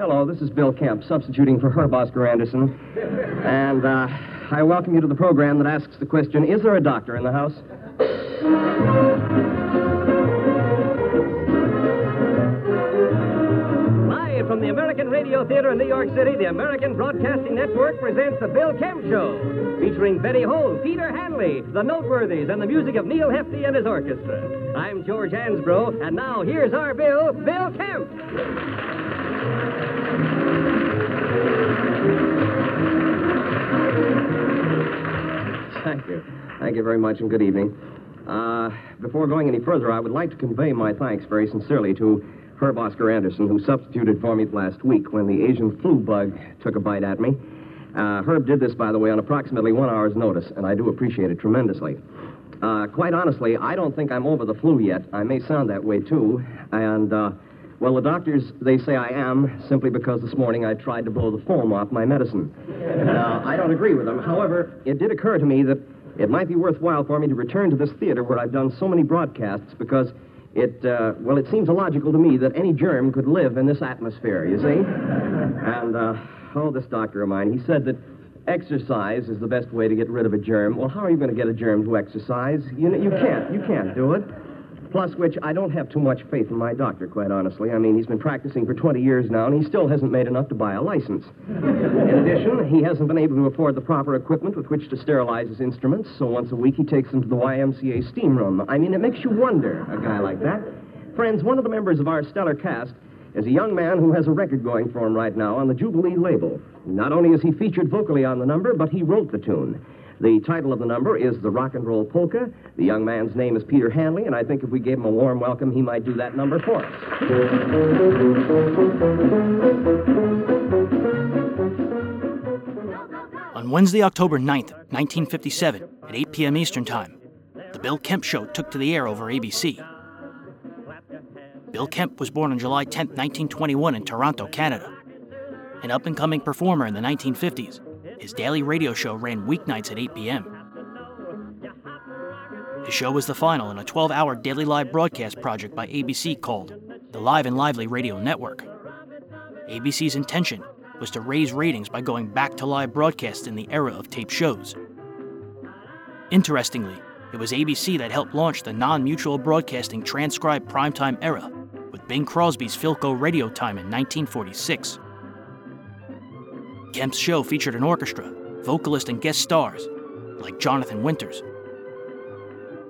Hello, this is Bill Kemp, substituting for Herb Oscar Anderson. And uh, I welcome you to the program that asks the question Is there a doctor in the house? Live from the American Radio Theater in New York City, the American Broadcasting Network presents The Bill Kemp Show, featuring Betty Holt, Peter Hanley, the Noteworthies, and the music of Neal Hefti and his orchestra. I'm George Ansbro, and now here's our Bill, Bill Kemp. Thank you very much, and good evening. Uh, before going any further, I would like to convey my thanks very sincerely to Herb Oscar Anderson, who substituted for me last week when the Asian flu bug took a bite at me. Uh, Herb did this, by the way, on approximately one hour's notice, and I do appreciate it tremendously. Uh, quite honestly, I don't think I'm over the flu yet. I may sound that way, too. And, uh, well, the doctors, they say I am, simply because this morning I tried to blow the foam off my medicine. Uh, I don't agree with them. However, it did occur to me that it might be worthwhile for me to return to this theater where I've done so many broadcasts because it, uh, well, it seems illogical to me that any germ could live in this atmosphere, you see? and, uh, oh, this doctor of mine, he said that exercise is the best way to get rid of a germ. Well, how are you going to get a germ to exercise? You, you can't. You can't do it. Plus, which I don't have too much faith in my doctor, quite honestly. I mean, he's been practicing for 20 years now, and he still hasn't made enough to buy a license. In addition, he hasn't been able to afford the proper equipment with which to sterilize his instruments, so once a week he takes them to the YMCA steam room. I mean, it makes you wonder, a guy like that. Friends, one of the members of our stellar cast is a young man who has a record going for him right now on the Jubilee label. Not only is he featured vocally on the number, but he wrote the tune. The title of the number is The Rock and Roll Polka. The young man's name is Peter Hanley, and I think if we gave him a warm welcome, he might do that number for us. On Wednesday, October 9th, 1957, at 8 p.m. Eastern Time, The Bill Kemp Show took to the air over ABC. Bill Kemp was born on July 10, 1921, in Toronto, Canada. An up and coming performer in the 1950s, his daily radio show ran weeknights at 8 p.m. His show was the final in a 12 hour daily live broadcast project by ABC called the Live and Lively Radio Network. ABC's intention was to raise ratings by going back to live broadcasts in the era of tape shows. Interestingly, it was ABC that helped launch the non mutual broadcasting transcribed primetime era with Bing Crosby's Philco radio time in 1946. Kemp's show featured an orchestra, vocalist, and guest stars like Jonathan Winters.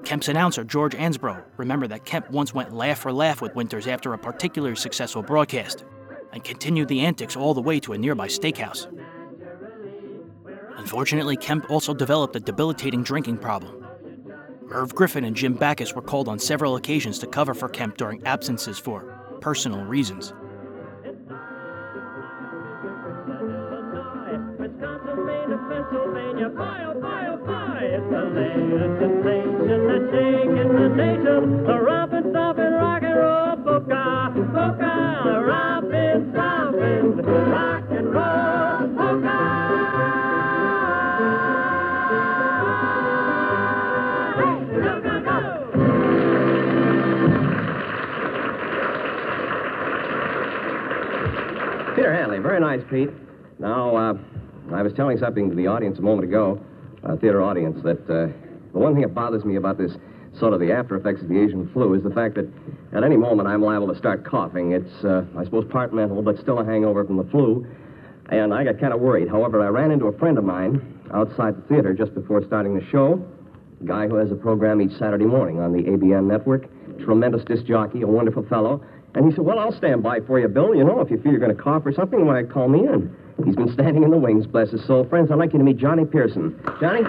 Kemp's announcer, George Ansbro, remembered that Kemp once went laugh for laugh with Winters after a particularly successful broadcast and continued the antics all the way to a nearby steakhouse. Unfortunately, Kemp also developed a debilitating drinking problem. Merv Griffin and Jim Backus were called on several occasions to cover for Kemp during absences for personal reasons. Nice, Pete. Now, uh, I was telling something to the audience a moment ago, uh, theater audience, that uh, the one thing that bothers me about this sort of the after effects of the Asian flu is the fact that at any moment I'm liable to start coughing. It's, uh, I suppose, part mental, but still a hangover from the flu. And I got kind of worried. However, I ran into a friend of mine outside the theater just before starting the show, a guy who has a program each Saturday morning on the ABN network, tremendous disc jockey, a wonderful fellow. And he said, Well, I'll stand by for you, Bill. You know, if you feel you're going to cough or something, why, call me in. He's been standing in the wings, bless his soul. Friends, I'd like you to meet Johnny Pearson. Johnny?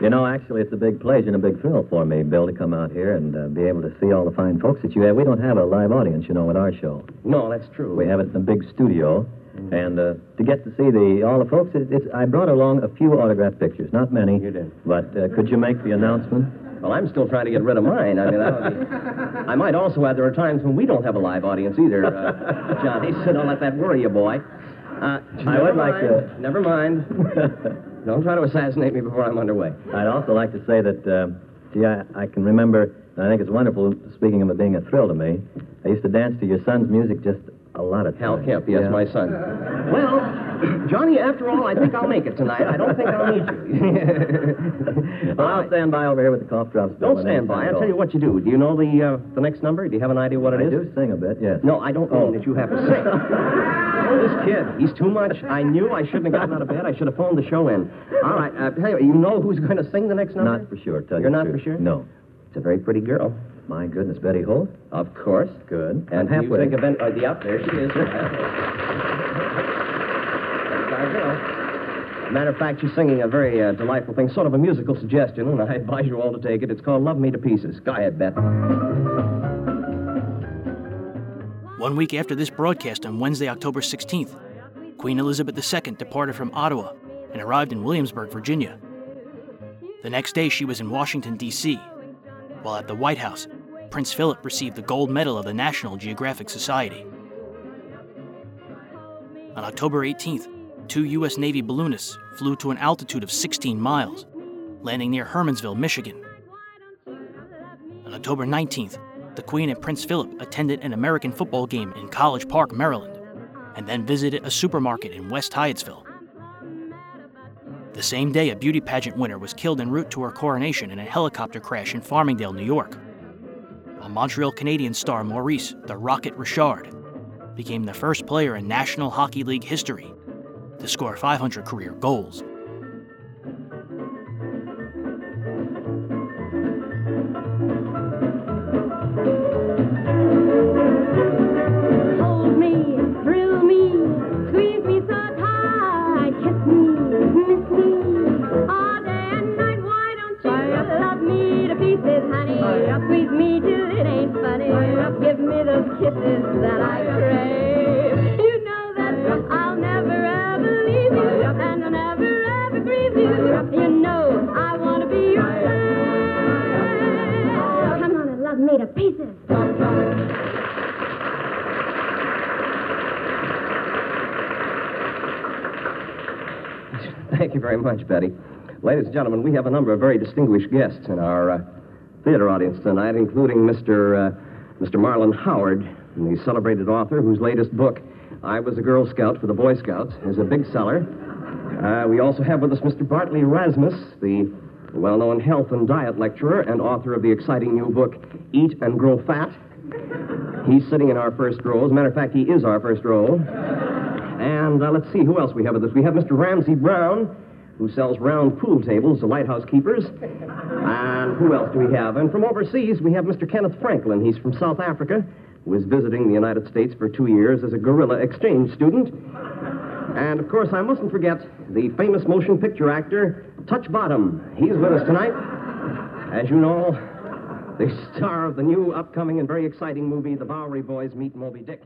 You know, actually, it's a big pleasure and a big thrill for me, Bill, to come out here and uh, be able to see all the fine folks that you have. We don't have a live audience, you know, at our show. No, that's true. We have it in a big studio. And uh, to get to see the all the folks, it, it's, I brought along a few autographed pictures. Not many. You did. But uh, could you make the announcement? Well, I'm still trying to get rid of mine. I mean, be... I might also add there are times when we don't have a live audience either, uh, Johnny, so don't let that worry you, boy. Uh, I would like to- Never mind. Don't try to assassinate me before I'm underway. I'd also like to say that, uh, gee, I, I can remember I think it's wonderful, speaking of it being a thrill to me. I used to dance to your son's music just a lot of Hal. Kemp, yes, Yeah. my son. Well, Johnny, after all, I think I'll make it tonight. I don't think I'll need you. Well, I'll stand by over here with the cough drops. Bill, Don't stand by. I'll tell you what you do. Do you know the uh, the next number? Do you have an idea what it I is? do sing a bit, yes. No, I don't mean Oh. that you have to sing. oh, this kid, he's too much. I knew I shouldn't have gotten out of bed. I should have phoned the show in. All right, uh, tell you, you know who's going to sing the next number? Not for sure, tell you You're not truth. for sure? No. It's a very pretty girl. My goodness, Betty Holt? Of course. Good. And I'm halfway. music event. Uh, the up there she is. That's our girl. Matter of fact, she's singing a very uh, delightful thing, sort of a musical suggestion, and I advise you all to take it. It's called "Love Me to Pieces." Go ahead, Beth. One week after this broadcast on Wednesday, October 16th, Queen Elizabeth II departed from Ottawa and arrived in Williamsburg, Virginia. The next day, she was in Washington, D.C., while at the White House, Prince Philip received the Gold Medal of the National Geographic Society. On October 18th, two U.S. Navy balloonists flew to an altitude of 16 miles, landing near Hermansville, Michigan. On October 19th, the Queen and Prince Philip attended an American football game in College Park, Maryland, and then visited a supermarket in West Hyattsville. The same day, a beauty pageant winner was killed en route to her coronation in a helicopter crash in Farmingdale, New York. A Montreal Canadian star, Maurice the Rocket Richard, became the first player in National Hockey League history to score 500 career goals. Pieces. Thank you very much, Betty. Ladies and gentlemen, we have a number of very distinguished guests in our uh, theater audience tonight, including Mr. Uh, Mr. Marlon Howard, the celebrated author whose latest book, I Was a Girl Scout for the Boy Scouts, is a big seller. Uh, we also have with us Mr. Bartley Rasmus, the well-known health and diet lecturer and author of the exciting new book, Eat and Grow Fat. He's sitting in our first row. As a matter of fact, he is our first row. And uh, let's see who else we have with us. We have Mr. Ramsey Brown, who sells round pool tables to lighthouse keepers. And who else do we have? And from overseas, we have Mr. Kenneth Franklin. He's from South Africa, who is visiting the United States for two years as a guerrilla exchange student. And of course, I mustn't forget the famous motion picture actor, Touch Bottom. He's with us tonight. As you know, the star of the new upcoming and very exciting movie, The Bowery Boys Meet Moby Dick.